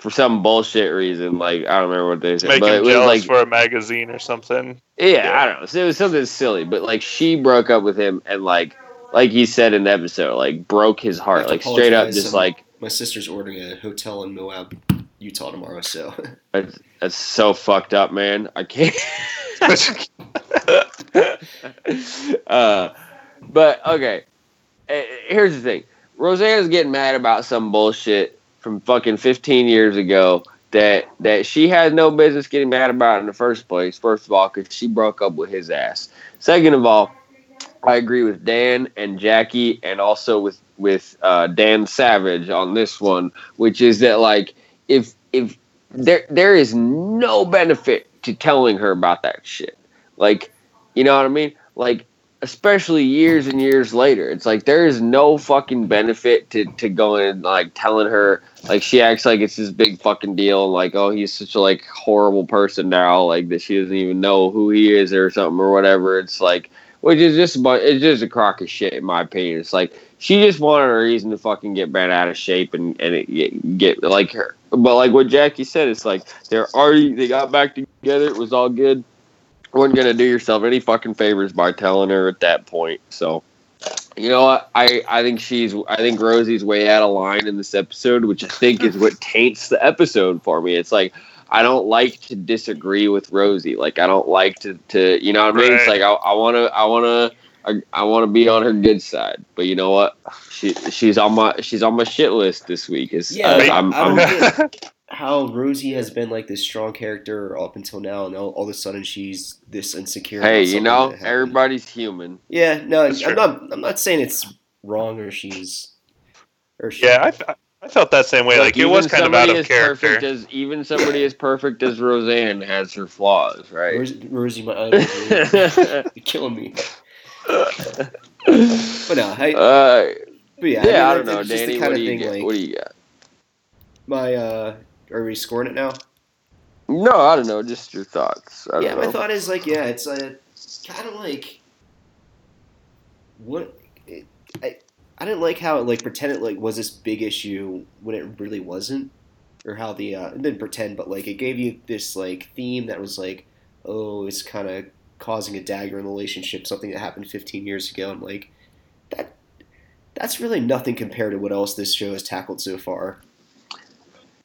for some bullshit reason. Like I don't remember what they said, Make but it was like for a magazine or something. yeah, I don't know. So it was something silly, but like she broke up with him and like like he said in the episode, like broke his heart, like straight up, just like My sister's ordering a hotel in Moab, Utah tomorrow, so that's, that's so fucked up, man. I can't. uh, but okay, Eh, here's the thing: Roseanne's getting mad about some bullshit from fucking 15 years ago that that she had no business getting mad about in the first place. First of all, because she broke up with his ass. Second of all, I agree with Dan and Jackie, and also with with uh, Dan Savage on this one, which is that like if if there there is no benefit to telling her about that shit. Like, you know what I mean? Like, especially years and years later, it's like there is no fucking benefit to to going like telling her. Like, she acts like it's this big fucking deal, and like, oh, he's such a like horrible person now, like that she doesn't even know who he is or something or whatever. It's like, which is just a bu- it's just a crock of shit in my opinion. It's like she just wanted a reason to fucking get bent out of shape and and it, get like her. But like what Jackie said, it's like they're already they got back together. It was all good. Wasn't gonna do yourself any fucking favors by telling her at that point. So You know what? I, I think she's I think Rosie's way out of line in this episode, which I think is what taints the episode for me. It's like I don't like to disagree with Rosie. Like I don't like to, to you know what I mean? It's like I, I wanna I wanna I, I wanna be on her good side. But you know what? She she's on my she's on my shit list this week. Is Yeah, uh, I'm, I don't I'm- get how Rosie has been like this strong character up until now, and all, all of a sudden she's this insecure. hey, you know, everybody's human. Yeah, no, That's I'm true. not. I'm not saying it's wrong or she's or she, Yeah, I, I felt that same way. Like, it was kind of out of as perfect character. as even somebody as perfect as Roseanne has her flaws, right? Rosie, Rosie my idol. You're killing me. But no, I, Uh, but yeah, yeah, I, mean, don't know, it's Danny. What do you get? like, what do you got? my uh, are we scoring it now? No, I don't know. Just your thoughts. I don't yeah, know. my thought is like, yeah, it's uh, kind of like what it, I I didn't like how it like pretended like was this big issue when it really wasn't, or how the uh, it didn't pretend, but like it gave you this like theme that was like, oh, it's kind of causing a dagger in the relationship, something that happened 15 years ago. I'm like, that that's really nothing compared to what else this show has tackled so far.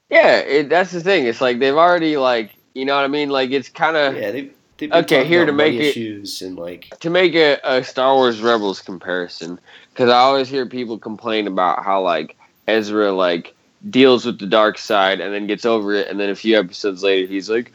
Yeah, it, that's the thing. It's like they've already like you know what I mean. Like it's kind of Yeah, they. They've been Okay, here to make it- issues and like to make a, a Star Wars Rebels comparison, because I always hear people complain about how like Ezra like deals with the dark side and then gets over it, and then a few episodes later he's like,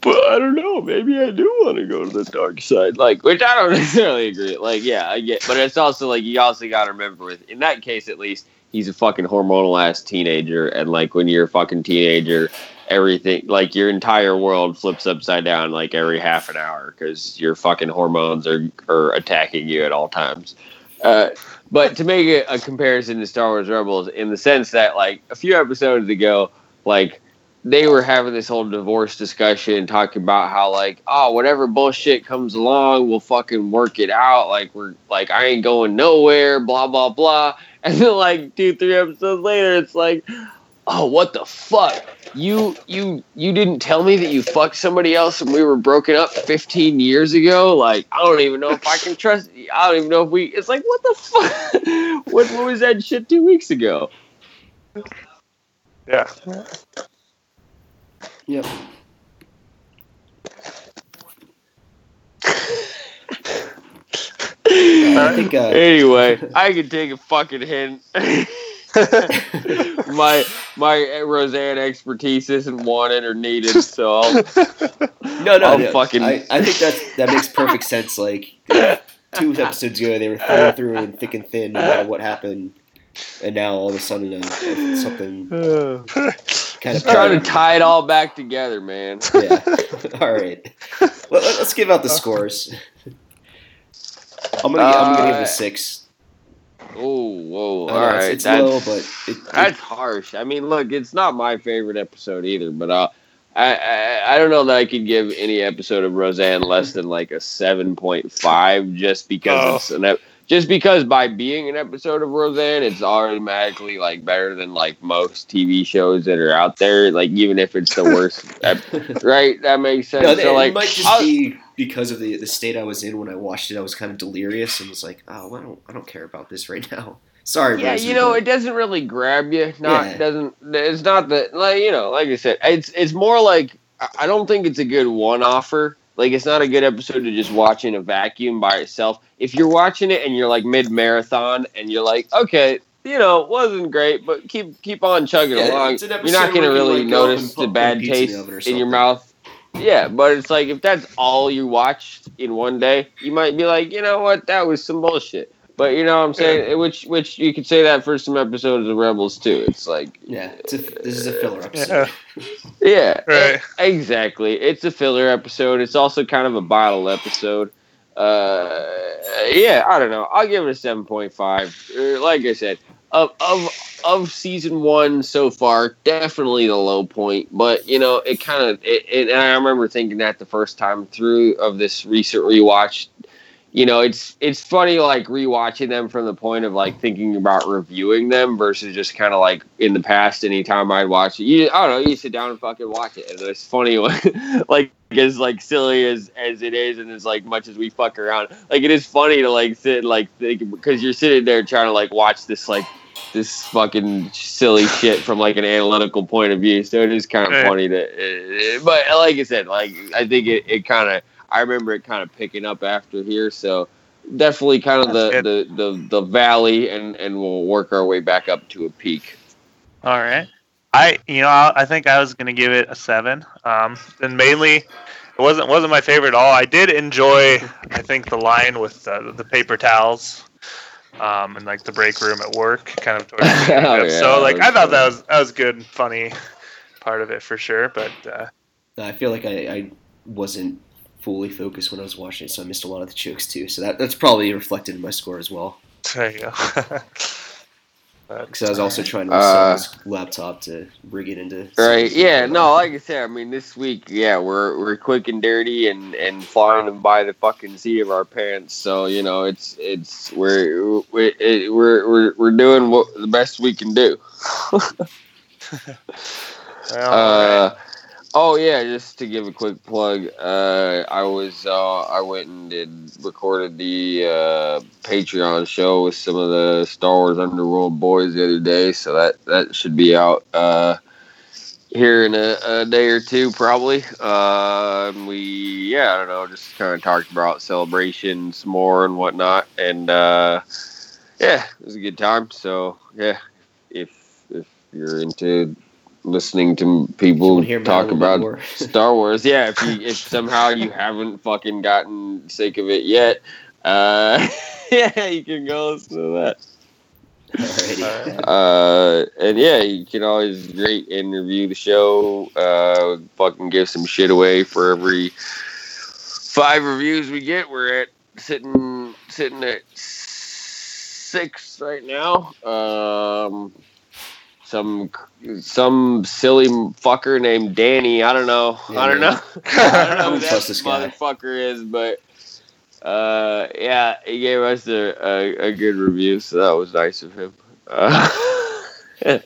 "But I don't know, maybe I do want to go to the dark side." Like, which I don't necessarily agree. Like, yeah, I get, but it's also like you also got to remember with in that case at least he's a fucking hormonal ass teenager, and like when you're a fucking teenager everything like your entire world flips upside down like every half an hour because your fucking hormones are, are attacking you at all times. Uh, but to make a, a comparison to star wars rebels in the sense that like a few episodes ago like they were having this whole divorce discussion talking about how like oh whatever bullshit comes along we'll fucking work it out. Like we're like i ain't going nowhere blah blah blah. And then like two three episodes later it's like oh what the fuck? You you you didn't tell me that you fucked somebody else and we were broken up 15 years ago? Like i don't even know if i can trust You. i don't even know if we it's like what the fuck? What, what was that shit two weeks ago? Yeah. Yep. I think uh, anyway i can take a fucking hint my my roseanne expertise isn't wanted or needed so I'll, no, no, I'll no. fucking- I, I think that that makes perfect sense. Like two episodes ago, they were thrown through and thick and thin, no matter what happened, and now all of a sudden, uh, something kind of trying to tie it all back together man Yeah. all right. Let, let- let's give out the scores. I'm gonna, gi- I'm gonna give it Uh, a six. oh whoa I all know, right it's, it's that's- low, but it, it- That's harsh. I mean, look, it's not my favorite episode either, but uh, I, I I don't know that I could give any episode of Roseanne less than like a seven point five, just because Oh. it's an ep- just because by being an episode of Roseanne, it's automatically like better than like most TV shows that are out there. Like even if it's the worst, ep- right? That makes sense. no, so it might just I'll- be because of the the state I was in when I watched it. I was kind of delirious and was like, oh, well, I don't I don't care about this right now. Sorry, yeah, Rosie, you know, but- it doesn't really grab you. Not Yeah. doesn't. It's not that like you know, like I said, it's it's more like I- I don't think it's a good one offer. Like it's not a good episode to just watch in a vacuum by itself. If you're watching it and you're like mid marathon and you're like, okay, you know, it wasn't great, but keep keep on chugging Yeah, along. You're not gonna really like, notice the put- put a bad pizza in taste in your mouth. Yeah, but it's like if that's all you watched in one day, you might be like, you know what, that was some bullshit. But you know what I'm saying? Which which you could say that for some episodes of Rebels too. It's like Yeah, it's a, this is a filler episode. yeah, Right. e- exactly. It's a filler episode. It's also kind of a bottle episode. Uh, yeah, I don't know. I'll give it a seven point five. Like I said, of of of season one so far, definitely the low point. But you know, it kind of. It, it, and I remember thinking that the first time through of this recent rewatch. You know, it's it's funny like rewatching them from the point of like thinking about reviewing them versus just kind of like in the past. Anytime I'd watch it, you I don't know, you sit down and fucking watch it, and it's funny like as like silly as as it is, and as like much as we fuck around, like it is funny to like sit and, like think because you're sitting there trying to like watch this like this fucking silly shit from like an analytical point of view. So it is kind of funny to, uh, but like I said, like I think it, it kind of I remember it kind of picking up after here. So definitely kind of the, the, the, the valley and, and we'll work our way back up to a peak. All right. I you know I, I think I was gonna give it a seven. Um, and mainly it wasn't wasn't my favorite at all. I did enjoy I think the line with uh, the paper towels. Um, and like the break room at work, kind of. Towards the end Oh, it. yeah, so like I was thought that was that was good, and funny part of it for sure. But uh, I feel like I, I wasn't fully focused when I was watching it, so I missed a lot of the jokes too. So that, that's probably reflected in my score as well. there you go. Because I was also trying to Uh, sell this laptop to rig it into. Right. Yeah. No. Like I said, I mean, this week, yeah, we're we're quick and dirty and and flying them by the fucking seat of our pants. So you know, it's it's we're we it, we're we're we're doing what the best we can do. well, all right. Oh yeah, just to give a quick plug, uh, I was uh, I went and did recorded the uh, Patreon show with some of the Star Wars Underworld boys the other day, so that that should be out uh, here in a, a day or two probably. Uh, we yeah I don't know just kind of talked about celebrations more and whatnot, and uh, yeah it was a good time. So yeah, if if you're into listening to people wanna hear about it a talk about more. Star Wars. Yeah, if you if somehow you haven't fucking gotten sick of it yet, uh, yeah, you can go listen to that. Uh, and yeah, you can always rate and review the show. Uh, fucking give some shit away for every five reviews we get. We're at sitting sitting at six right now. Um, some some silly fucker named Danny. I don't know. I don't know. I don't know who that motherfucker is, but uh, yeah, he gave us a, a, a good review, so that was nice of him. Uh,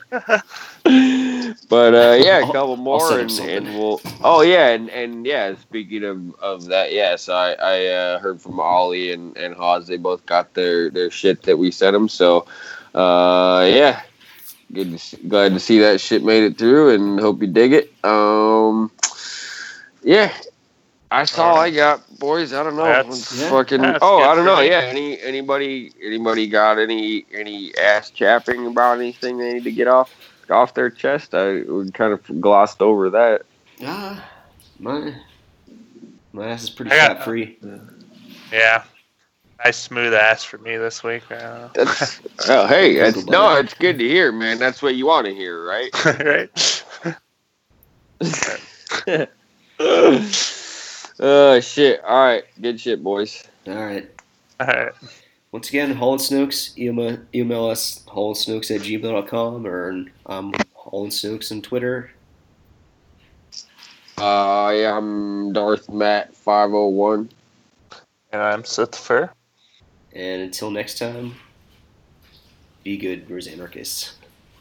but uh, yeah, a couple more, and, and we'll. Oh yeah, and, and yeah. Speaking of, of that, yes, I I uh, heard from Ollie and and Hawes. They both got their their shit that we sent them. So, uh, yeah, good. To see, glad to see that shit made it through, and hope you dig it. Um, yeah. That's all I got, boys. I don't know. That's- It's yeah, fucking. that's oh, I don't know. me. Yeah. Any anybody anybody got any any ass chapping about anything they need to get off off their chest? I we kind of glossed over that. Ah, my my ass is pretty I got- fat free. yeah. Nice smooth ass for me this week. That's oh hey, that's, no, it's good to hear, man. That's what you want to hear, right? right. oh shit! All right, good shit, boys. All right. All right. Once again, Holland Snooks, email, email us hollandsnooks at gmail.com or um, Holland Snooks on Twitter. Uh, yeah, I'm Darth Matt five hundred one. And I'm Sith Fur. And until next time, be good, Rosanarchists.